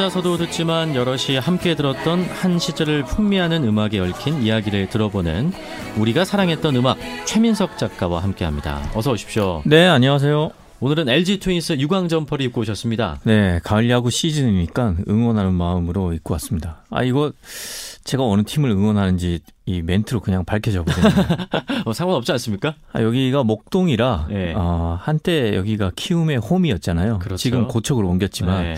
혼자서도 듣지만 여럿이 함께 들었던 한 시절을 풍미하는 음악에 얽힌 이야기를 들어보는 우리가 사랑했던 음악 최민석 작가와 함께합니다. 어서 오십시오. 네, 안녕하세요. 오늘은 LG 트윈스 유광 점퍼를 입고 오셨습니다. 네, 가을 야구 시즌이니까 응원하는 마음으로 입고 왔습니다. 아, 이거 제가 어느 팀을 응원하는지 이 멘트로 그냥 밝혀져 버렸네요. 어, 상관없지 않습니까? 아, 여기가 목동이라 네. 어, 한때 여기가 키움의 홈이었잖아요. 그렇죠. 지금 고척으로 옮겼지만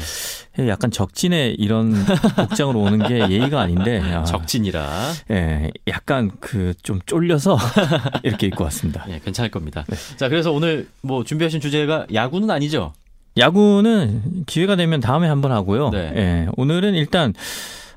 네, 약간 적진에 이런 복장으로 오는 게 예의가 아닌데 아, 적진이라 예, 약간 그 좀 쫄려서 이렇게 입고 왔습니다. 예, 괜찮을 겁니다. 네. 자, 그래서 오늘 뭐 준비하신 주제가 야구는 아니죠? 야구는 기회가 되면 다음에 한번 하고요. 네. 예, 오늘은 일단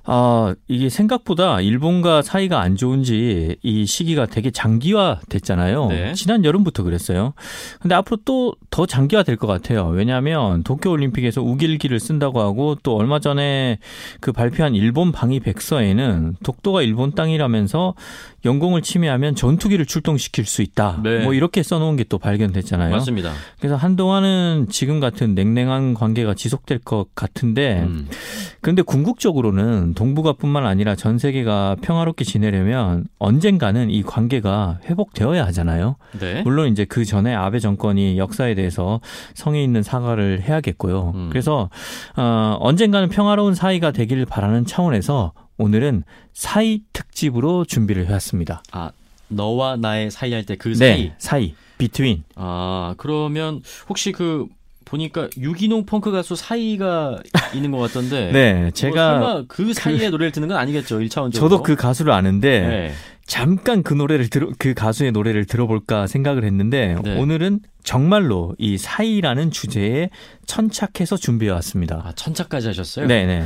아, 이게 생각보다 일본과 사이가 안 좋은지 이 시기가 되게 장기화 됐잖아요. 네. 지난 여름부터 그랬어요. 근데 앞으로 또 더 장기화 될 것 같아요. 왜냐하면 도쿄올림픽에서 우길기를 쓴다고 하고 또 얼마 전에 그 발표한 일본 방위 백서에는 독도가 일본 땅이라면서 영공을 침해하면 전투기를 출동시킬 수 있다. 네. 뭐 이렇게 써놓은 게 또 발견됐잖아요. 맞습니다. 그래서 한동안은 지금 같은 냉랭한 관계가 지속될 것 같은데 음, 그런데 궁극적으로는 동북아뿐만 아니라 전 세계가 평화롭게 지내려면 언젠가는 이 관계가 회복되어야 하잖아요. 네. 물론 이제 그 전에 아베 정권이 역사에 대해서 성의 있는 사과를 해야겠고요. 음. 그래서 어, 언젠가는 평화로운 사이가 되길 바라는 차원에서 오늘은 사이 특집으로 준비를 해왔습니다. 아, 너와 나의 사이 할 때 그 사이. 네, 사이, between. 아, 그러면 혹시 그 보니까 유기농 펑크 가수 사이가 있는 것 같던데. 네, 뭐 제가 설마 그 사이에 노래를 듣는 건 아니겠죠, 1차원적으로. 저도 그 가수를 아는데 네. 잠깐 그 노래를 들어 그 가수의 노래를 들어볼까 생각을 했는데 네. 오늘은 정말로 이 사이라는 주제에 천착해서 준비해 왔습니다. 아, 천차까지 하셨어요? 네네.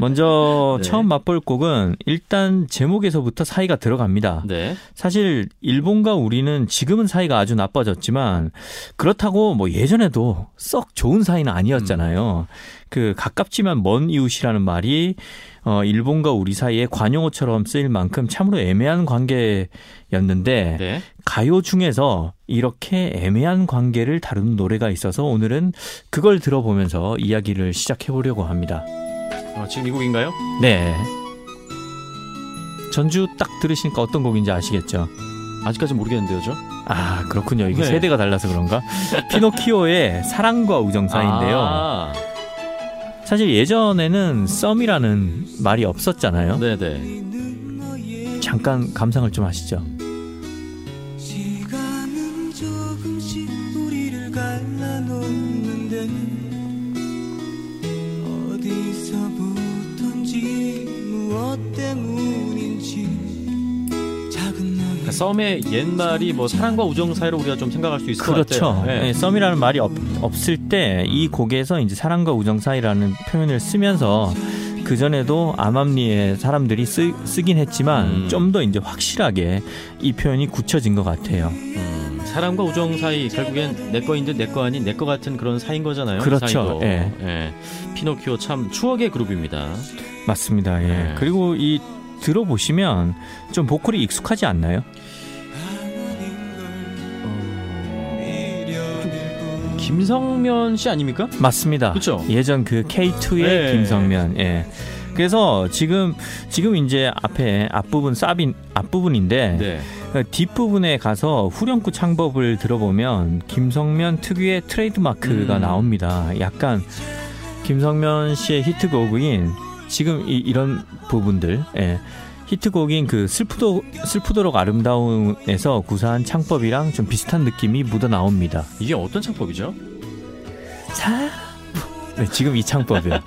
먼저 네. 처음 맛볼 곡은 일단 제목에서부터 사이가 들어갑니다. 네. 사실 일본과 우리는 지금은 사이가 아주 나빠졌지만 그렇다고 뭐 예전에도 썩 좋은 사이는 아니었잖아요. 그 가깝지만 먼 이웃이라는 말이 어 일본과 우리 사이에 관용어처럼 쓰일 만큼 참으로 애매한 관계였는데 네. 가요 중에서 이렇게 애매한 관계를 다루는 노래가 있어서 오늘은 그걸 들어보면서 이야기를 시작해 보려고 합니다. 어, 지금 이 곡인가요? 네. 전주 딱 들으시니까 어떤 곡인지 아시겠죠? 아직까지 모르겠는데요, 저? 아 그렇군요. 이게 네. 세대가 달라서 그런가? 피노키오의 사랑과 우정 사이인데요. 아, 사실 예전에는 썸이라는 말이 없었잖아요. 네네. 잠깐 감상을 좀 하시죠. 썸의 옛말이 뭐 사랑과 우정 사이로 우리가 좀 생각할 수 있을 것 그렇죠. 같아요. 네, 썸이라는 말이 없, 없을 때 이 곡에서 이제 사랑과 우정 사이라는 표현을 쓰면서 그 전에도 암암리에 사람들이 쓰, 쓰긴 했지만 음. 좀더 이제 확실하게 이 표현이 굳혀진 것 같아요. 음, 사랑과 우정 사이 결국엔 내 거인 듯내 거 아닌 내 거 같은 그런 사이인 거잖아요. 그렇죠. 예. 예. 피노키오 참 추억의 그룹입니다. 맞습니다. 예. 네. 그리고 이 들어보시면 좀 보컬이 익숙하지 않나요? 김성면 씨 아닙니까? 맞습니다. 그쵸? 예전 그 K2의 네. 김성면. 예. 그래서 지금 지금 이제 앞에 앞부분 사빈 앞부분인데 네. 그 뒷부분에 가서 후렴구 창법을 들어보면 김성면 특유의 트레이드마크가 음. 나옵니다. 약간 김성면 씨의 히트곡인 지금 이, 이런 부분들 예. 히트곡인 그 슬프도 슬프도록 아름다움에서 구사한 창법이랑 좀 비슷한 느낌이 묻어 나옵니다. 이게 어떤 창법이죠? 사 네, 지금 이 창법이요.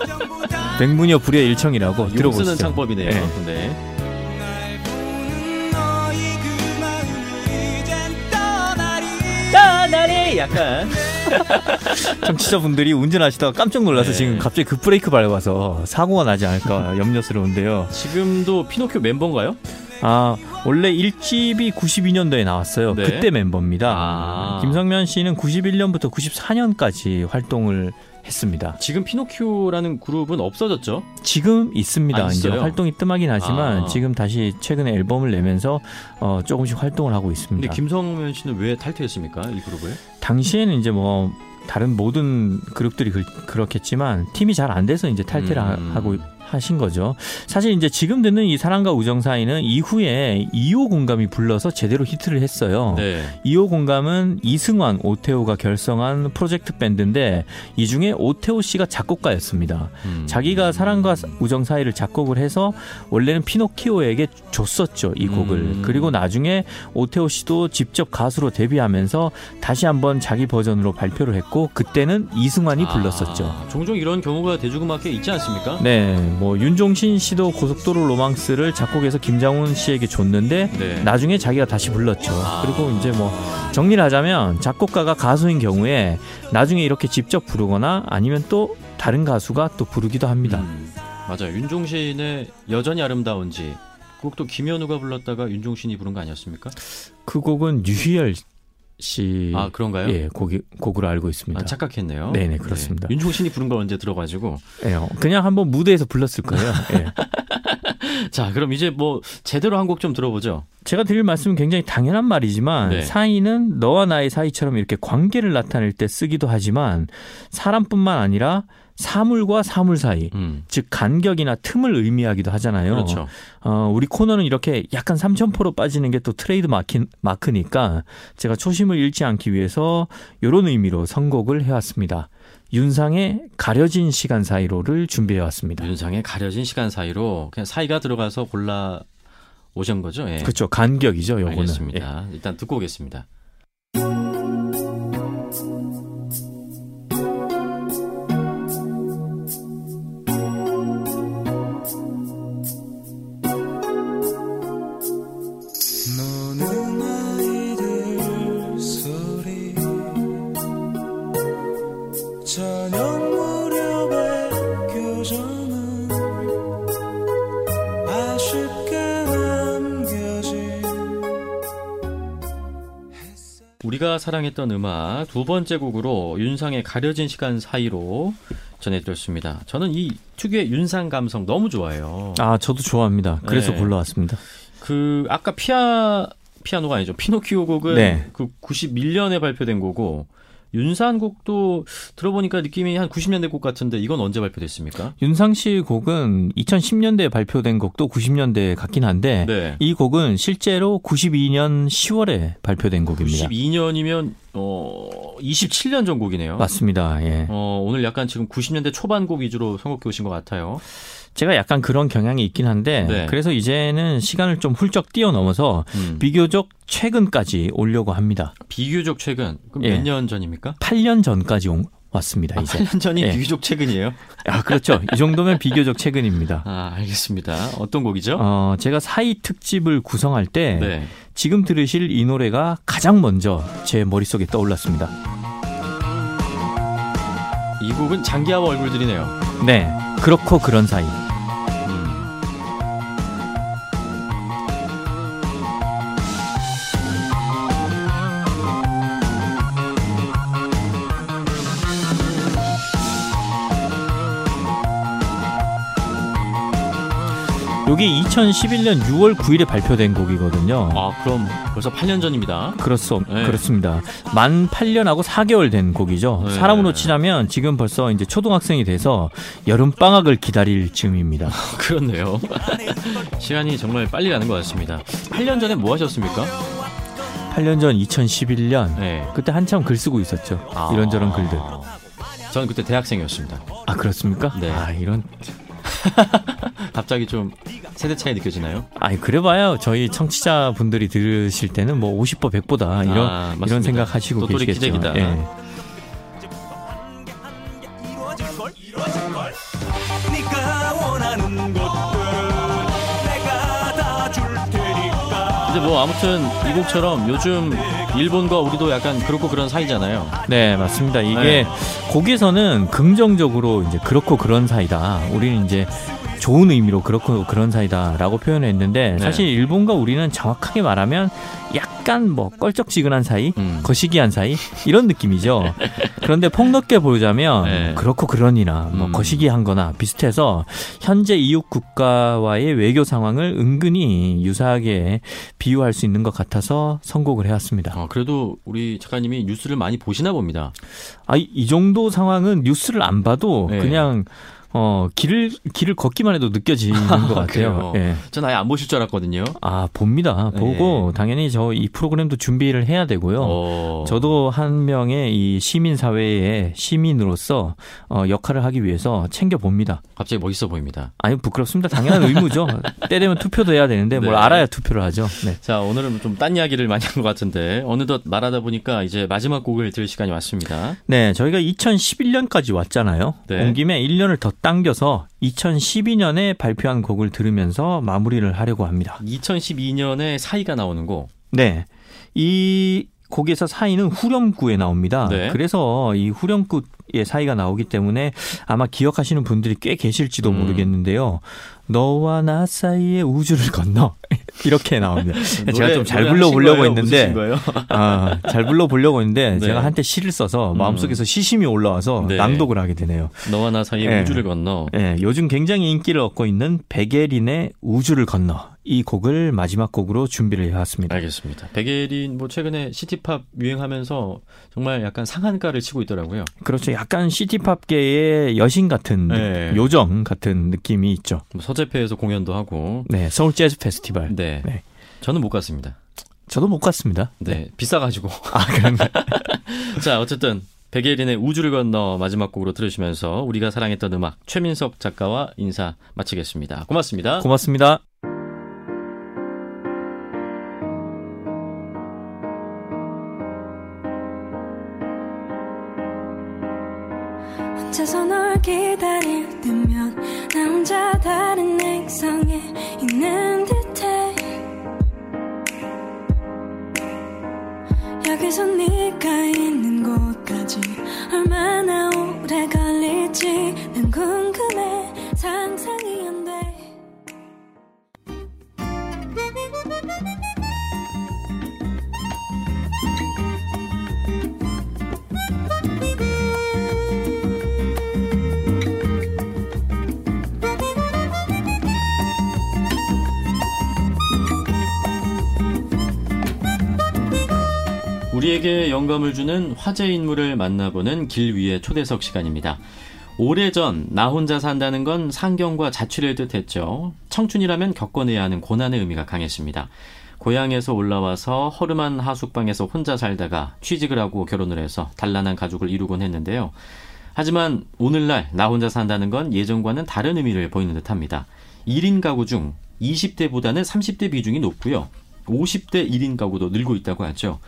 백문여 불의 일청이라고 욕 들어보시죠. 쓰는 창법이네요. 예. 네. 너희 그 약간 청취자분들이 운전하시다가 깜짝 놀라서 네. 지금 갑자기 급브레이크 밟아서 사고가 나지 않을까 염려스러운데요. 지금도 피노키오 멤버인가요? 아 원래 1집이 92년도에 나왔어요. 네. 그때 멤버입니다. 아. 김성면 씨는 91년부터 94년까지 활동을 했습니다. 지금 피노키오라는 그룹은 없어졌죠? 지금 있습니다. 아, 이제? 활동이 뜸하긴 하지만 아. 지금 다시 최근에 앨범을 내면서 어, 조금씩 활동을 하고 근데 있습니다. 김성면 씨는 왜 탈퇴했습니까? 이 그룹을? 당시에는 이제 뭐 다른 모든 그룹들이 그, 그렇겠지만 팀이 잘 안 돼서 이제 탈퇴를 하- 음. 하고 하신 거죠. 사실 이제 지금 듣는 이 사랑과 우정 사이는 이후에 2호 공감이 불러서 제대로 히트를 했어요. 네. 2호 공감은 이승환, 오태호가 결성한 프로젝트 밴드인데 이 중에 오태호 씨가 작곡가였습니다. 음. 자기가 사랑과 우정 사이를 작곡을 해서 원래는 피노키오에게 줬었죠 이 곡을 음. 그리고 나중에 오태호 씨도 직접 가수로 데뷔하면서 다시 한번 자기 버전으로 발표를 했고 그때는 이승환이 불렀었죠. 아, 종종 이런 경우가 대중음악에 있지 않습니까? 네, 뭐 윤종신 씨도 고속도로 로망스를 작곡해서 김장훈 씨에게 줬는데 네. 나중에 자기가 다시 불렀죠. 아. 그리고 이제 뭐 정리를 하자면 작곡가가 가수인 경우에 나중에 이렇게 직접 부르거나 아니면 또 다른 가수가 또 부르기도 합니다. 음, 맞아요. 윤종신의 여전히 아름다운지 그 곡도 김현우가 불렀다가 윤종신이 부른 거 아니었습니까? 그 곡은 유희열 씨 아 그런가요? 예, 곡이, 곡으로 알고 있습니다. 아, 착각했네요. 네네, 그렇습니다. 네. 윤종신이 부른 걸 언제 들어가지고 예, 어, 그냥 한번 무대에서 불렀을 거예요. 예. 자 그럼 이제 뭐 제대로 한 곡 좀 들어보죠. 제가 드릴 말씀은 굉장히 당연한 말이지만 네. 사이는 너와 나의 사이처럼 이렇게 관계를 나타낼 때 쓰기도 하지만 사람뿐만 아니라 사물과 사물 사이 음, 즉 간격이나 틈을 의미하기도 하잖아요. 그렇죠. 어, 우리 코너는 이렇게 약간 삼천포로 빠지는 게 또 트레이드 마키, 마크니까 제가 초심을 잃지 않기 위해서 이런 의미로 선곡을 해왔습니다. 윤상의 가려진 시간 사이로를 준비해 왔습니다. 윤상의 가려진 시간 사이로 그냥 사이가 들어가서 골라 오신 거죠? 예. 그렇죠. 간격이죠. 요거는. 예. 알겠습니다. 일단 듣고 오겠습니다. 우리가 사랑했던 음악 두 번째 곡으로 윤상의 가려진 시간 사이로 전해드렸습니다. 저는 이 특유의 윤상 감성 너무 좋아해요. 아, 저도 좋아합니다. 그래서 네. 골라왔습니다. 그 아까 피아 피아노가 아니죠. 피노키오 곡은 네. 그 91년에 발표된 거고 윤산 곡도 들어보니까 느낌이 한 90년대 곡 같은데 이건 언제 발표됐습니까? 윤상 씨 곡은 2010년대에 발표된 곡도 90년대에 같긴 한데 네. 이 곡은 실제로 92년 10월에 발표된 곡입니다. 92년이면 어 27년 전 곡이네요. 맞습니다. 예. 어 오늘 약간 지금 90년대 초반 곡 위주로 선곡해 오신 것 같아요. 제가 약간 그런 경향이 있긴 한데 네. 그래서 이제는 시간을 좀 훌쩍 뛰어넘어서 음. 비교적 최근까지 오려고 합니다. 비교적 최근 그럼 예. 몇년 전입니까? 8년 전까지 온- 왔습니다. 아, 이제. 8년 전이 예. 비교적 최근이에요? 아 그렇죠. 이 정도면 비교적 최근입니다. 아 알겠습니다. 어떤 곡이죠? 어, 제가 사이 특집을 구성할 때 네. 지금 들으실 이 노래가 가장 먼저 제 머릿속에 떠올랐습니다. 이 곡은 장기하와 얼굴들이네요. 네. 그렇고 그런 사이. 요게 2011년 6월 9일에 발표된 곡이거든요. 아 그럼 벌써 8년 전입니다. 그렇소, 네. 그렇습니다. 만 8년하고 4개월 된 곡이죠. 네. 사람으로 치자면 지금 벌써 이제 초등학생이 돼서 여름 방학을 기다릴 즈음입니다. 그렇네요. 시간이 정말 빨리 가는 것 같습니다. 8년 전에 뭐 하셨습니까? 8년 전 2011년 네. 그때 한참 글 쓰고 있었죠. 이런저런 글들. 저는 그때 대학생이었습니다. 아 그렇습니까? 네. 아 이런 갑자기 좀 세대 차이 느껴지나요? 아니 그래봐요. 저희 청취자 분들이 들으실 때는 뭐 50보 100보다 이런 아, 맞습니다. 이런 생각하시고 계시겠죠. 기적이다. 예. 근데 뭐 아무튼 이 곡처럼 요즘 일본과 우리도 약간 그렇고 그런 사이잖아요. 네, 맞습니다. 이게 네. 곡에서는 긍정적으로 이제 그렇고 그런 사이다. 우리는 이제 좋은 의미로 그렇고 그런 사이다라고 표현했는데 네. 사실 일본과 우리는 정확하게 말하면 약간 뭐 껄쩍지근한 사이, 음. 거시기한 사이 이런 느낌이죠. 그런데 폭넓게 보자면 네. 그렇고 그러니나 뭐 음. 거시기한거나 비슷해서 현재 이웃 국가와의 외교 상황을 은근히 유사하게 비유할 수 있는 것 같아서 선곡을 해왔습니다. 어, 그래도 우리 작가님이 뉴스를 많이 보시나 봅니다. 아, 이- 이 정도 상황은 뉴스를 안 봐도 네. 그냥 어 길을 길을 걷기만 해도 느껴지는 것 같아요. 예. 전 아예 안 보실 줄 알았거든요. 아 봅니다. 보고 당연히 저 이 프로그램도 준비를 해야 되고요. 네. 어. 저도 한 명의 이 시민 사회의 시민으로서 어, 역할을 하기 위해서 챙겨 봅니다. 갑자기 멋있어 보입니다. 아니 부끄럽습니다. 당연한 의무죠. 때 되면 투표도 해야 되는데 뭘 네. 알아야 투표를 하죠. 네. 자, 오늘은 좀 딴 이야기를 많이 한 것 같은데 어느덧 말하다 보니까 이제 마지막 곡을 들을 시간이 왔습니다. 네, 저희가 2011년까지 왔잖아요. 네. 온 김에 1년을 더 당겨서 2012년에 발표한 곡을 들으면서 마무리를 하려고 합니다. 2012년에 사이가 나오는 곡. 네. 이 곡에서 사이는 후렴구에 나옵니다. 네. 그래서 이 후렴구의 사이가 나오기 때문에 아마 기억하시는 분들이 꽤 계실지도 음. 모르겠는데요. 너와 나 사이의 우주를 건너 이렇게 나옵니다. 제가 좀 잘 불러보려고? 했는데? 아, 잘 불러보려고 했는데 네. 제가 한때 시를 써서 음. 마음속에서 시심이 올라와서 네. 낭독을 하게 되네요. 너와 나 사이의 예. 우주를 건너. 예, 요즘 굉장히 인기를 얻고 있는 백예린의 우주를 건너 이 곡을 마지막 곡으로 준비를 해왔습니다. 알겠습니다. 백예린 뭐 최근에 city pop 유행하면서 정말 약간 상한가를 치고 있더라고요. 그렇죠. 약간 시티팝계의 여신 같은 네. 요정 같은 느낌이 있죠. 뭐 서재페에서 공연도 하고. 네, 서울 재즈 페스티벌. 네. 네. 저는 못 갔습니다. 저도 못 갔습니다. 네. 비싸가지고. 아, 그런가? 자, 어쨌든 백예린의 우주를 건너 마지막 곡으로 들으시면서 우리가 사랑했던 음악 최민석 작가와 인사 마치겠습니다. 고맙습니다. 고맙습니다. 혼자서 널 기다릴 영감을 주는 화제 인물을 만나보는 길 위의 초대석 시간입니다. 오래전 나 혼자 산다는 건 상경과 자취를 뜻했죠. 청춘이라면 겪어내야 하는 고난의 의미가 강했습니다. 고향에서 올라와서 허름한 하숙방에서 혼자 살다가 취직을 하고 결혼을 해서 단란한 가족을 이루곤 했는데요. 하지만 오늘날 나 혼자 산다는 건 예전과는 다른 의미를 보이는 듯합니다. 1인 가구 중 20대보다는 30대 비중이 높고요. 50대 1인 가구도 늘고 있다고 하죠.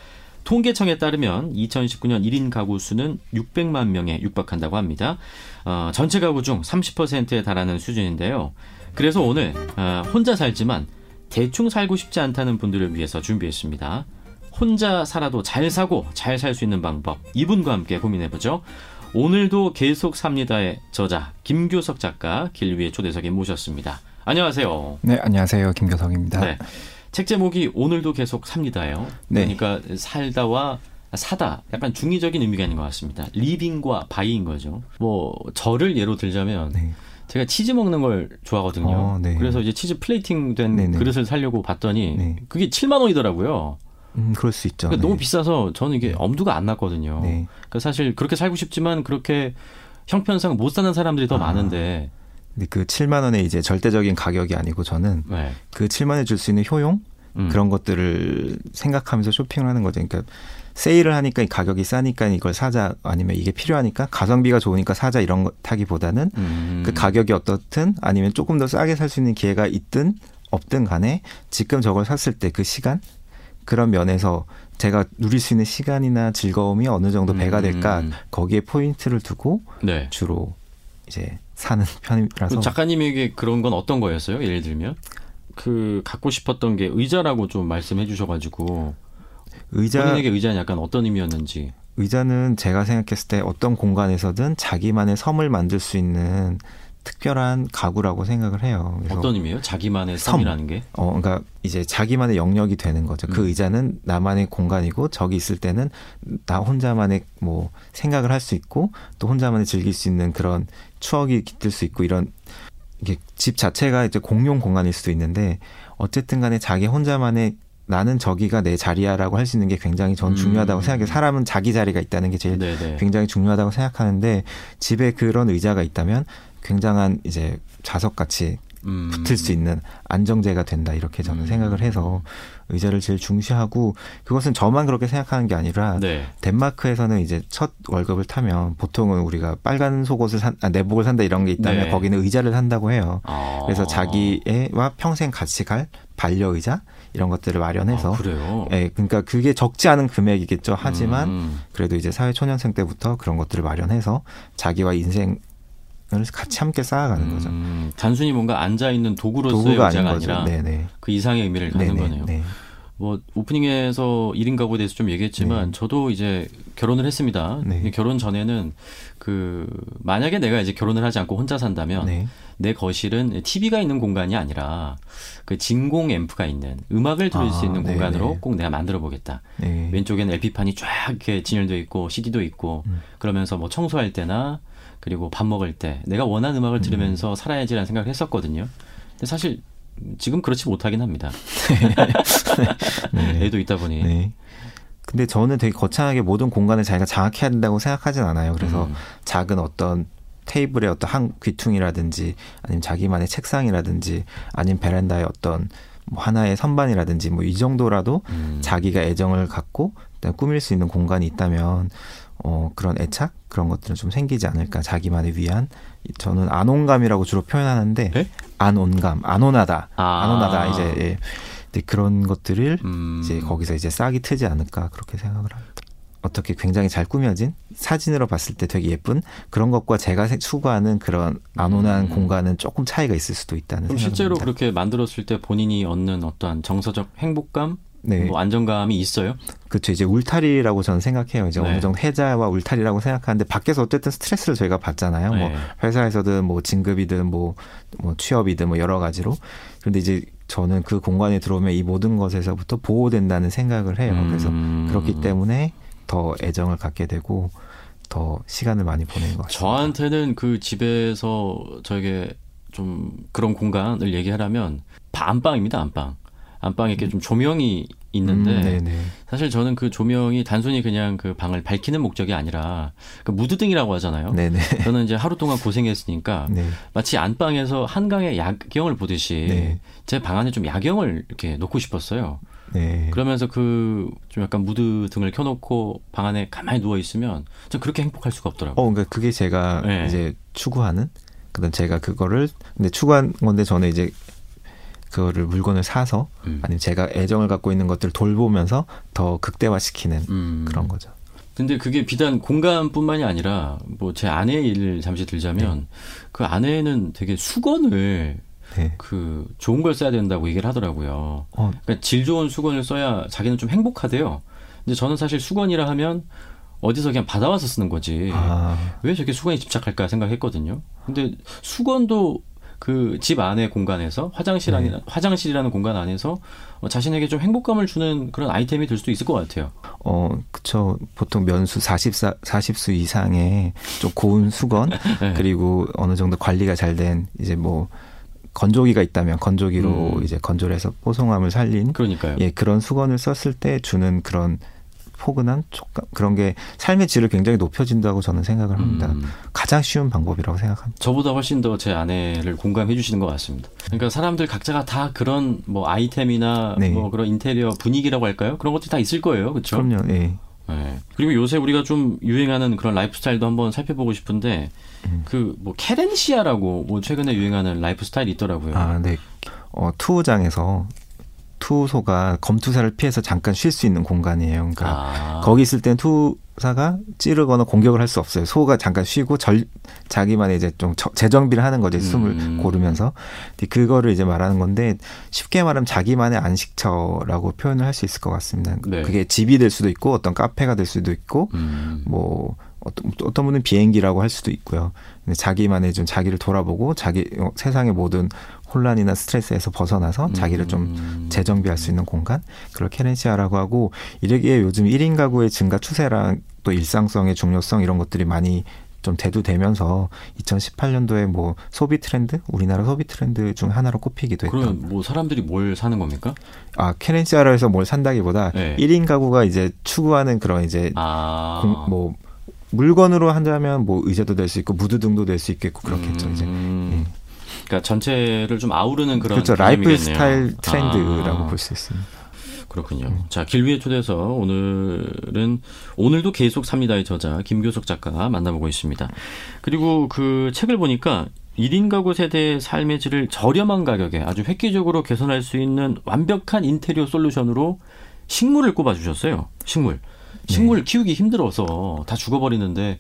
통계청에 따르면 2019년 1인 가구 수는 600만 명에 육박한다고 합니다. 어, 전체 가구 중 30%에 달하는 수준인데요. 그래서 오늘 어, 혼자 살지만 대충 살고 싶지 않다는 분들을 위해서 준비했습니다. 혼자 살아도 잘 사고 잘 살 수 있는 방법 이분과 함께 고민해보죠. 오늘도 계속 삽니다의 저자 김교석 작가 길 위의 초대석에 모셨습니다. 안녕하세요. 네, 안녕하세요. 김교석입니다. 네. 책 제목이 오늘도 계속 삽니다예요. 네. 그러니까 살다와 사다 약간 중의적인 의미가 있는 것 같습니다. living과 buy인 거죠. 뭐 저를 예로 들자면 네. 제가 치즈 먹는 걸 좋아하거든요. 어, 네. 그래서 이제 치즈 플레이팅 된 네네. 그릇을 사려고 봤더니 네. 그게 7만 원이더라고요. 음, 그럴 수 있죠. 그러니까 네. 너무 비싸서 저는 이게 엄두가 안 났거든요. 네. 그러니까 사실 그렇게 살고 싶지만 그렇게 형편상 못 사는 사람들이 더 아. 많은데 근데 그 7만 원의 이제 절대적인 가격이 아니고 저는 네. 그 7만 원에 줄 수 있는 효용 음. 그런 것들을 생각하면서 쇼핑을 하는 거죠. 그러니까 세일을 하니까 이 가격이 싸니까 이걸 사자 아니면 이게 필요하니까 가성비가 좋으니까 사자 이런 것 하기보다는 음. 그 가격이 어떻든 아니면 조금 더 싸게 살 수 있는 기회가 있든 없든 간에 지금 저걸 샀을 때 그 시간 그런 면에서 제가 누릴 수 있는 시간이나 즐거움이 어느 정도 배가 될까 음. 거기에 포인트를 두고 네. 주로 이제 사는 편이라서. 작가님에게 그런 건 어떤 거였어요? 예를 들면? 그 갖고 싶었던 게 의자라고 좀 말씀해 주셔가지고 의자 본인에게 의자는 약간 어떤 의미였는지. 의자는 제가 생각했을 때 어떤 공간에서든 자기만의 섬을 만들 수 있는 특별한 가구라고 생각을 해요. 어떤 의미예요? 자기만의 섬. 섬이라는 게? 어, 그러니까 이제 자기만의 영역이 되는 거죠. 그 음. 의자는 나만의 공간이고 저기 있을 때는 나 혼자만의 뭐 생각을 할 수 있고 또 혼자만의 즐길 수 있는 그런 추억이 깃들 수 있고 이런 이게 집 자체가 이제 공용 공간일 수도 있는데 어쨌든 간에 자기 혼자만의 나는 저기가 내 자리야라고 할 수 있는 게 굉장히 전 중요하다고 음. 생각해요. 사람은 자기 자리가 있다는 게 제일 네네. 굉장히 중요하다고 생각하는데 집에 그런 의자가 있다면 굉장한 이제 자석같이 음. 붙을 수 있는 안정제가 된다 이렇게 저는 음. 생각을 해서 의자를 제일 중시하고 그것은 저만 그렇게 생각하는 게 아니라 네. 덴마크에서는 이제 첫 월급을 타면 보통은 우리가 빨간 속옷을 산, 아, 내복을 산다 이런 게 있다면 네. 거기는 의자를 산다고 해요. 아. 그래서 자기와 평생 같이 갈 반려 의자 이런 것들을 마련해서 아, 그래요. 예, 그러니까 그게 적지 않은 금액이겠죠. 하지만 음. 그래도 이제 사회 초년생 때부터 그런 것들을 마련해서 자기와 인생 을 같이 함께 쌓아가는 거죠. 음, 단순히 뭔가 앉아 있는 도구로서의 도구가 아닌 거죠. 아니라 네네. 그 이상의 의미를 갖는 네네. 거네요. 네. 뭐 오프닝에서 1인 가구에 대해서 좀 얘기했지만 네. 저도 이제 결혼을 했습니다. 네. 결혼 전에는 그 만약에 내가 이제 결혼을 하지 않고 혼자 산다면 네. 내 거실은 TV가 있는 공간이 아니라 그 진공 앰프가 있는 음악을 들을 수 아, 있는 네네. 공간으로 꼭 내가 만들어 보겠다. 네. 왼쪽에는 LP판이 쫙 이렇게 진열돼 있고 CD도 있고 음. 그러면서 뭐 청소할 때나 그리고 밥 먹을 때 내가 원하는 음악을 들으면서 살아야지라는 생각을 했었거든요. 근데 사실 지금 그렇지 못하긴 합니다. 네. 애도 있다 보니. 네. 근데 저는 되게 거창하게 모든 공간을 자기가 장악해야 된다고 생각하진 않아요. 그래서 음. 작은 어떤 테이블의 어떤 한 귀퉁이라든지 아니면 자기만의 책상이라든지 아니면 베란다의 어떤 뭐 하나의 선반이라든지 뭐 이 정도라도 음. 자기가 애정을 갖고 꾸밀 수 있는 공간이 있다면 어 그런 애착 그런 것들은 좀 생기지 않을까 자기만을 위한 저는 안온감이라고 주로 표현하는데 네? 안온감 안온하다 아. 안온하다 이제 예. 근데 그런 것들을 음. 이제 거기서 이제 싹이 트지 않을까 그렇게 생각을 합니다. 어떻게 굉장히 잘 꾸며진 사진으로 봤을 때 되게 예쁜 그런 것과 제가 세- 추구하는 그런 안온한 음. 공간은 조금 차이가 있을 수도 있다는 생각이 실제로. 그렇게 만들었을 때 본인이 얻는 어떠한 정서적 행복감, 네. 뭐 안정감이 있어요? 그렇죠. 이제 울타리라고 저는 생각해요. 이제 네. 어느 정도 해자와 울타리라고 생각하는데 밖에서 어쨌든 스트레스를 저희가 받잖아요. 뭐 네. 회사에서든 뭐 진급이든 뭐, 뭐 취업이든 뭐 여러 가지로. 그런데 이제 저는 그 공간에 들어오면 이 모든 것에서부터 보호된다는 생각을 해요. 그래서 음. 그렇기 때문에 더 애정을 갖게 되고 더 시간을 많이 보내는 것 같습니다. 저한테는 그 집에서 저에게 좀 그런 공간을 얘기하라면 바- 안방입니다, 안방. 안방에 이렇게 좀 조명이 있는데 음. 사실 저는 그 조명이 단순히 그냥 그 방을 밝히는 목적이 아니라 그 무드등이라고 하잖아요. 네네. 저는 이제 하루 동안 고생했으니까 네. 마치 안방에서 한강의 야경을 보듯이 네. 제방 안에 좀 야경을 이렇게 놓고 싶었어요. 네. 그러면서 그 좀 약간 무드 등을 켜놓고 방 안에 가만히 누워 있으면 전 그렇게 행복할 수가 없더라고요. 어, 그러니까 그게 제가 네. 이제 추구하는 그다음 제가 그거를 근데 추구한 건데 저는 이제 그거를 물건을 사서 음. 아니면 제가 애정을 갖고 있는 것들을 돌보면서 더 극대화시키는 음. 그런 거죠. 근데 그게 비단 공간뿐만이 아니라 뭐 제 아내의 일을 잠시 들자면 그 아내는 되게 수건을 네. 그 좋은 걸 써야 된다고 얘기를 하더라고요. 어, 그러니까 질 좋은 수건을 써야 자기는 좀 행복하대요. 근데 저는 사실 수건이라 하면 어디서 그냥 받아와서 쓰는 거지. 아, 왜 저렇게 수건에 집착할까 생각했거든요. 근데 수건도 그 집 안의 공간에서 화장실 네. 아니 화장실이라는 공간 안에서 어, 자신에게 좀 행복감을 주는 그런 아이템이 될 수도 있을 것 같아요. 어, 그쵸. 보통 면수 44, 40수 이상의 좀 고운 수건, 네. 그리고 어느 정도 관리가 잘 된 이제 뭐 건조기가 있다면 건조기로 음. 이제 건조를 해서 뽀송함을 살린 그러니까요. 예, 그런 수건을 썼을 때 주는 그런 포근한 촉감 그런 게 삶의 질을 굉장히 높여준다고 저는 생각을 합니다. 음. 가장 쉬운 방법이라고 생각합니다. 저보다 훨씬 더 제 아내를 공감해 주시는 것 같습니다. 그러니까 사람들 각자가 다 그런 뭐 아이템이나 네. 뭐 그런 인테리어 분위기라고 할까요? 그런 것들이 다 있을 거예요. 그렇죠? 그럼요. 예. 네. 그리고 요새 우리가 좀 유행하는 그런 라이프 스타일도 한번 살펴보고 싶은데 음. 그뭐 querencia라고 뭐 최근에 유행하는 라이프 스타일이 있더라고요. 아, 네. 어, 투우장에서 투소가 검투사를 피해서 잠깐 쉴 수 있는 공간이에요. 그러니까 아. 거기 있을 땐 투사가 찌르거나 공격을 할 수 없어요. 소가 잠깐 쉬고 절 자기만의 이제 좀 처- 재정비를 하는 거죠. 숨을 음. 고르면서. 그거를 이제 말하는 건데 쉽게 말하면 자기만의 안식처라고 표현을 할 수 있을 것 같습니다. 네. 그게 집이 될 수도 있고 어떤 카페가 될 수도 있고 음. 뭐 어떤, 어떤 분은 비행기라고 할 수도 있고요. 자기만의 좀 자기를 돌아보고 자기 어, 세상의 모든 혼란이나 스트레스에서 벗어나서 자기를 좀 음. 재정비할 수 있는 공간 그걸 케렌시아라고 하고 이러기에 요즘 1인 가구의 증가 추세랑 또 일상성의 중요성 이런 것들이 많이 좀 대두되면서 2018년도에 뭐 소비 트렌드 우리나라 소비 트렌드 중 하나로 꼽히기도 했던 그러면 뭐 사람들이 뭘 사는 겁니까? 아 케렌시아라에서 뭘 산다기보다 네. 1인 가구가 이제 추구하는 그런 이제 아. 공- 뭐 물건으로 한다면 뭐 의자도 될 수 있고 무드 등도 될 수 있겠고 그렇겠죠 이제 음. 그러니까 전체를 좀 아우르는 그런 그렇죠 라이프. 스타일 트렌드라고 아. 볼수 있습니다. 그렇군요. 음. 자, 길 위의 초대서 오늘은 오늘도 계속 삽니다의 저자 김교석 작가 만나보고 있습니다. 그리고 그 책을 보니까 1인 가구 세대의 삶의 질을 저렴한 가격에 아주 획기적으로 개선할 수 있는 완벽한 인테리어 솔루션으로 식물을 꼽아주셨어요. 식물. 네. 식물 키우기 힘들어서 다 죽어버리는데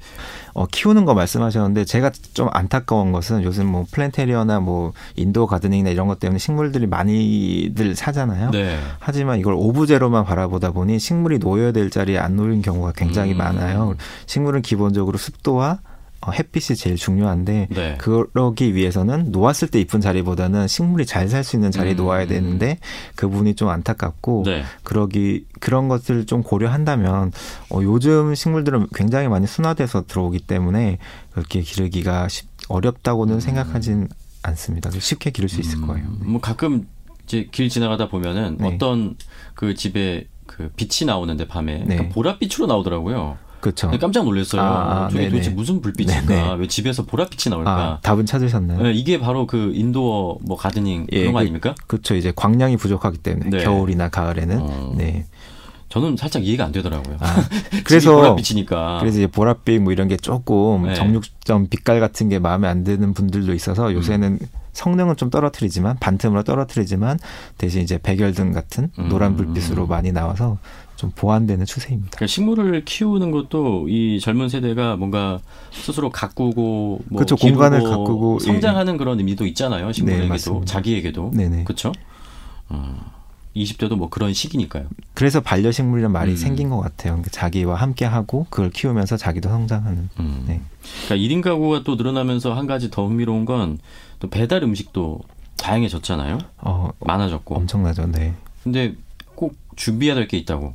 어, 키우는 거 말씀하셨는데 제가 좀 안타까운 것은 요즘 뭐 planterior나 뭐 indoor gardening이나 이런 것 때문에 식물들이 많이들 사잖아요. 네. 하지만 이걸 오브제로만 바라보다 보니 식물이 놓여야 될 자리에 안 놓인 경우가 굉장히 음. 많아요. 식물은 기본적으로 습도와 어, 햇빛이 제일 중요한데 네. 그러기 위해서는 놓았을 때 이쁜 자리보다는 식물이 잘 살 수 있는 자리에 음. 놓아야 되는데 그 부분이 좀 안타깝고 네. 그러기 그런 것들을 좀 고려한다면 어, 요즘 식물들은 굉장히 많이 순화돼서 들어오기 때문에 그렇게 기르기가 쉽, 어렵다고는 생각하진 않습니다. 쉽게 기를 수 있을 거예요. 음, 뭐 가끔 이제 길 지나가다 보면은 네. 어떤 그 집에 그 빛이 나오는데 밤에 네. 보랏빛으로 나오더라고요. 그렇죠. 깜짝 놀랐어요. 아, 저게 네네. 도대체 무슨 불빛일까? 네네. 왜 집에서 보랏빛이 나올까? 아, 답은 찾으셨나요? 네, 이게 바로 그 인도어 뭐 가드닝 예, 그런 거 그- 아닙니까? 그 렇죠. 이제 광량이 부족하기 때문에 네. 겨울이나 가을에는 어. 네. 저는 살짝 이해가 안 되더라고요. 아, 그래서 보랏빛이니까. 그래서 이제 보랏빛 뭐 이런 게 조금 네. 정육점 빛깔 같은 게 마음에 안 드는 분들도 있어서 요새는 음. 성능은 좀 떨어뜨리지만 반틈으로 떨어뜨리지만 대신 이제 백열등 같은 음. 노란 불빛으로 많이 나와서 좀 보완되는 추세입니다. 그러니까 식물을 키우는 것도 이 젊은 세대가 뭔가 스스로 가꾸고 뭐 기르고 공간을 가꾸고, 예. 성장하는 그런 의미도 있잖아요. 식물에게도 맞습니다. 자기에게도 네네. 그렇죠. 어, 20대도 뭐 그런 시기니까요. 그래서 반려식물이라는 말이 음. 생긴 것 같아요. 그러니까 자기와 함께 하고 그걸 키우면서 자기도 성장하는. 음. 네. 그러니까 1인 가구가 또 늘어나면서 한 가지 더 흥미로운 건 또 배달 음식도 다양해졌잖아요. 어, 많아졌고. 엄청나죠. 네. 근데 꼭 준비해야 될 게 있다고.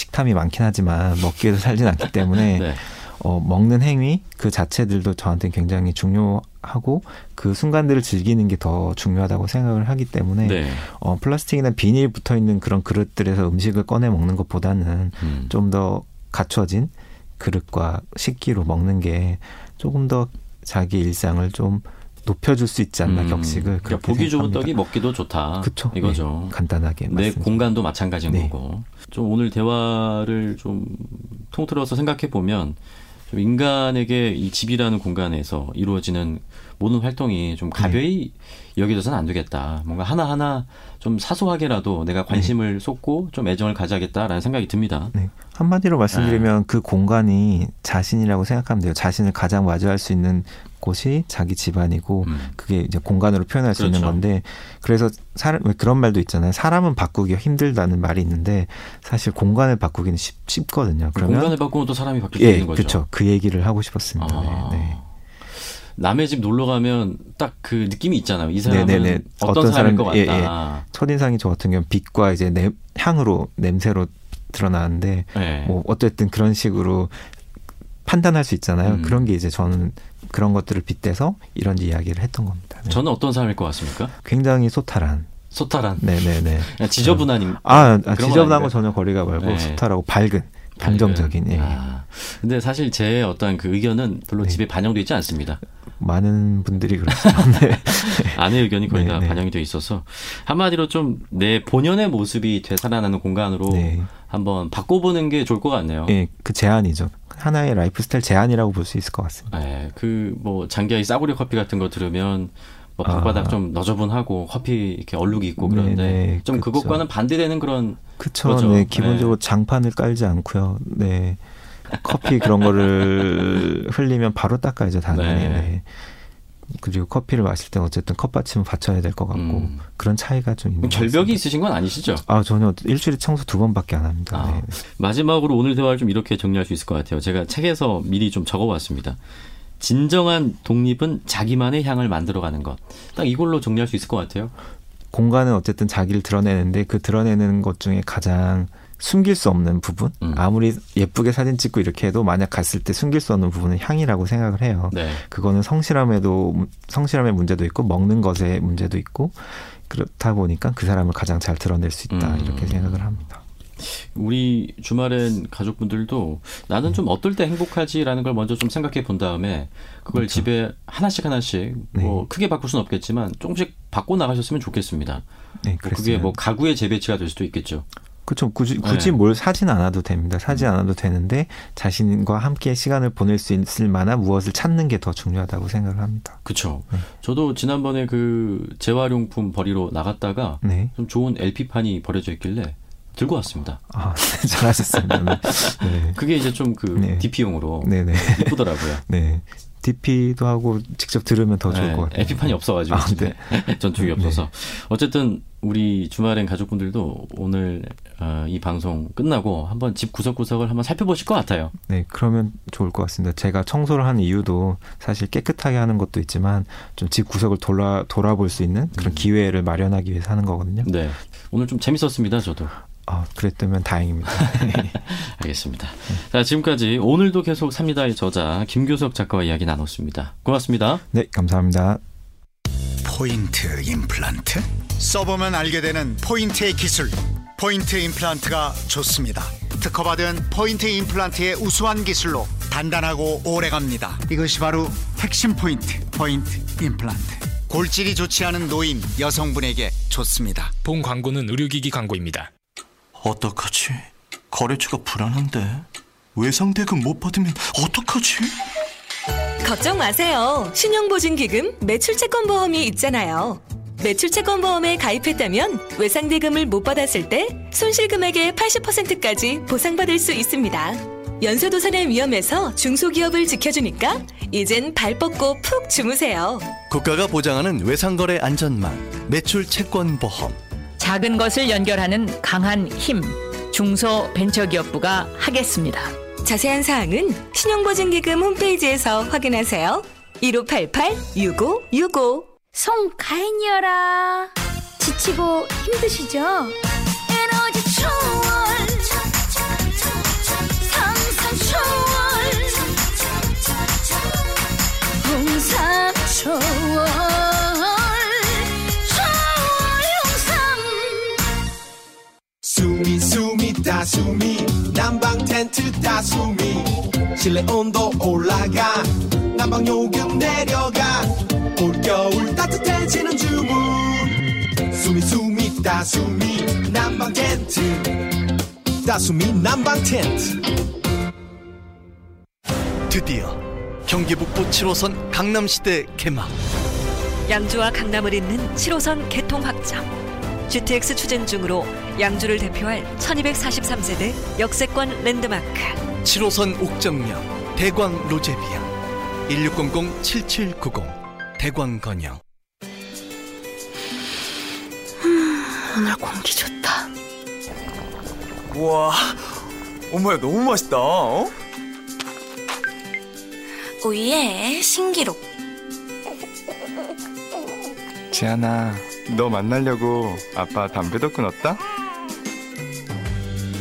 식탐이 많긴 하지만 먹기 위해서 살진 않기 때문에 네. 어, 먹는 행위 그 자체들도 저한테는 굉장히 중요하고 그 순간들을 즐기는 게 더 중요하다고 생각을 하기 때문에 네. 어, 플라스틱이나 비닐 붙어 있는 그런 그릇들에서 음식을 꺼내 먹는 것보다는 음. 좀더 갖춰진 그릇과 식기로 먹는 게 조금 더 자기 일상을 좀 높여줄 수 있지 않나 음. 격식을 그러니까 보기 좋은. 떡이 먹기도 좋다. 그쵸. 이거죠. 네, 간단하게 내 맞습니다. 공간도 마찬가지인 네. 거고. 좀 오늘 대화를 좀 통틀어서 생각해 보면 좀 인간에게 이 집이라는 공간에서 이루어지는 모든 활동이 좀 가벼이 여겨져서는 안 되겠다. 뭔가 하나 하나 좀 사소하게라도 내가 관심을 쏟고 좀 애정을 가져야겠다라는 생각이 듭니다. 네. 한마디로 말씀드리면 그 공간이 자신이라고 생각하면 돼요. 자신을 가장 마주할 수 있는 곳이 자기 집안이고 음. 그게 이제 공간으로 표현할 수 있는 그렇죠. 건데 그래서 사람 왜 그런 말도 있잖아요. 사람은 바꾸기가 힘들다는 말이 있는데 사실 공간을 바꾸기는 쉽, 쉽거든요. 그러면 공간을 바꾸면 또 사람이 바뀔 수 예, 있는 거죠. 그렇죠. 그 얘기를 하고 싶었습니다. 아. 네, 네. 남의 집 놀러 가면 딱 그 느낌이 있잖아요. 이 사람은 네네네. 어떤, 어떤 사람일 사람- 것 예, 같다. 첫인상이 저 같은 경우는 빛과 이제 내, 향으로 냄새로 드러나는데 네. 뭐 어쨌든 그런 식으로 판단할 수 있잖아요. 음. 그런 게 이제 저는 그런 것들을 빗대서 이런 이야기를 했던 겁니다. 네. 저는 어떤 사람일 것 같습니까? 굉장히 소탈한. 소탈한, 네네네. 그냥 지저분한 아, 아, 지저분한? 거 전혀 거리가 멀고 네. 소탈하고 밝은, 긍정적인. 예. 아, 근데 사실 제 어떤 그 의견은 별로 네. 집에 반영돼 있지 않습니다. 많은 분들이 그렇습니다. 네. 아내 의견이 거의 네, 다 네. 반영이 돼 있어서 한마디로 좀 내 본연의 모습이 되살아나는 공간으로 네. 한번 바꿔보는 게 좋을 것 같네요. 예, 그 제안이죠. 하나의 라이프 스타일 제안이라고 볼 수 있을 것 같습니다. 네, 그뭐 장기하의 싸구려 커피 같은 거 들으면 뭐 방바닥 아. 좀 너저분하고 커피 이렇게 얼룩이 있고 그런데 네네, 좀 그렇죠. 그것과는 반대되는 그런 그쵸. 그렇죠. 네, 기본적으로 네. 장판을 깔지 않고요. 네. 커피 그런 거를 흘리면 바로 닦아야죠, 당연히. 네. 네. 그리고 커피를 마실 때 어쨌든 컵받침을 받쳐야 될 것 같고 음. 그런 차이가 좀 있는 같습니다. 있으신 건 아니시죠? 아 전혀 일주일에 청소 두 번밖에 안 합니다. 아, 네. 마지막으로 오늘 대화를 좀 이렇게 정리할 수 있을 것 같아요. 제가 책에서 미리 좀 적어왔습니다. 진정한 독립은 자기만의 향을 만들어가는 것. 딱 이걸로 정리할 수 있을 것 같아요. 공간은 어쨌든 자기를 드러내는데 그 드러내는 것 중에 가장 숨길 수 없는 부분 음. 아무리 예쁘게 사진 찍고 이렇게 해도 만약 갔을 때 숨길 수 없는 부분은 향이라고 생각을 해요. 네. 그거는 성실함에도 성실함의 문제도 있고 먹는 것의 문제도 있고 그렇다 보니까 그 사람을 가장 잘 드러낼 수 있다 음. 이렇게 생각을 합니다. 우리 주말엔 가족분들도 나는 좀 어떨 때 행복하지라는 걸 먼저 좀 생각해 본 다음에 그걸 그렇죠. 집에 하나씩 하나씩 뭐 네. 크게 바꿀 수는 없겠지만 조금씩 바꿔 나가셨으면 좋겠습니다. 네, 뭐 그게 뭐 가구의 재배치가 될 수도 있겠죠. 그렇죠. 굳이 굳이 네. 뭘 사진 않아도 됩니다. 사지 않아도 되는데 자신과 함께 시간을 보낼 수 있을 만한 무엇을 찾는 게 더 중요하다고 생각을 합니다. 그렇죠. 네. 저도 지난번에 그 재활용품 버리러 나갔다가 네. 좀 좋은 LP판이 버려져 있길래 들고 왔습니다. 아, 잘하셨습니다. 네. 네. 그게 이제 좀그 네. DP용으로 네, 네. 예쁘더라고요. 네. DP도 하고 직접 들으면 더 좋을 네, 것 같아요. LP판이 없어가지고 아, 집에 전투기 없어서 어쨌든 우리 주말엔 가족분들도 오늘 어, 이 방송 끝나고 한번 집 구석구석을 한번 살펴보실 것 같아요. 네, 그러면 좋을 것 같습니다. 제가 청소를 하는 이유도 사실 깨끗하게 하는 것도 있지만 좀 집 구석을 돌아 돌아볼 수 있는 그런 음. 기회를 마련하기 위해서 하는 거거든요. 네. 오늘 좀 재밌었습니다, 저도. 아, 그랬다면 다행입니다. 알겠습니다. 자, 지금까지 오늘도 계속 삽니다의 저자 김교석 작가와 이야기 나눴습니다. 고맙습니다. 네, 감사합니다. 포인트 임플란트? 써보면 알게 되는 포인트의 기술 포인트 임플란트가 좋습니다 특허받은 포인트 임플란트의 우수한 기술로 단단하고 오래갑니다 이것이 바로 핵심 포인트 포인트 임플란트 골질이 좋지 않은 노인 여성분에게 좋습니다 본 광고는 의료기기 광고입니다. 어떡하지? 거래처가 불안한데 외상대금 못 받으면 어떡하지? 걱정 마세요. 신용보증기금 매출채권보험이 있잖아요. 매출채권 보험에 가입했다면 외상 대금을 못 받았을 때 손실 금액의 80%까지 보상받을 수 있습니다. 연쇄도산의 위험에서 중소기업을 지켜주니까 이젠 발 뻗고 푹 주무세요. 국가가 보장하는 외상거래 안전망 매출 채권 보험 작은 것을 연결하는 강한 힘 중소벤처기업부가 하겠습니다. 자세한 사항은 신용보증기금 홈페이지에서 확인하세요. 1588-6565 송 가인이여라. 지치고 힘드시죠? 에너지 초월. 상상 초월. 홍삼 초월. 초월 숨이 숨이 다 숨이. 난방 텐트 다 숨이. 실내 온도 올라가. 난방 요금 내려가 올겨울 따뜻해지는 주문. 숨이 숨이 다 숨이 난방 텐트. 다 숨이 난방 텐트. 드디어 경기 북부 7호선 강남시대 개막. 양주와 강남을 잇는 7호선 개통 확장. GTX 추진 중으로 양주를 대표할 1243세대 역세권 랜드마크. 7호선 옥정역 대광 로제비아. 1600-7790 대광건영 오늘 공기 좋다. 우와, 엄마야 너무 맛있다. 어? 오예 신기록 지안아, 너 만나려고 아빠 담배도 끊었다?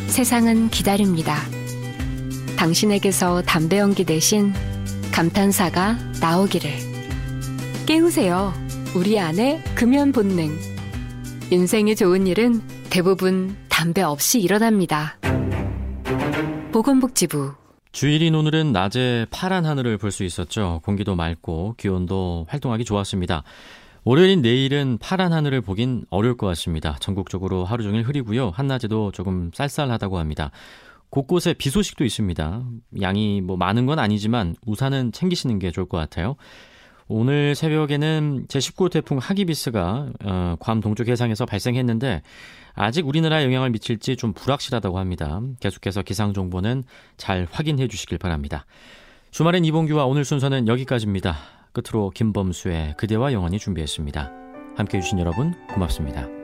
세상은 기다립니다. 당신에게서 담배 연기 대신 감탄사가 나오기를. 깨우세요. 우리 안의 금연 본능. 인생이 좋은 일은 대부분 담배 없이 일어납니다. 보건복지부 주일인 오늘은 낮에 파란 하늘을 볼 수 있었죠. 공기도 맑고 기온도 활동하기 좋았습니다. 월요일인 내일은 파란 하늘을 보긴 어려울 것 같습니다. 전국적으로 하루 종일 흐리고요. 한낮에도 조금 쌀쌀하다고 합니다. 곳곳에 비 소식도 있습니다. 양이 뭐 많은 건 아니지만 우산은 챙기시는 게 좋을 것 같아요. 오늘 새벽에는 제19호 태풍 하기비스가 어, 괌 동쪽 해상에서 발생했는데 아직 우리나라에 영향을 미칠지 좀 불확실하다고 합니다. 계속해서 기상 정보는 잘 확인해 주시길 바랍니다. 주말엔 이봉규와 오늘 순서는 여기까지입니다. 끝 끝으로 김범수의 그대와 영원히 준비했습니다. 함께 해 주신 여러분 고맙습니다.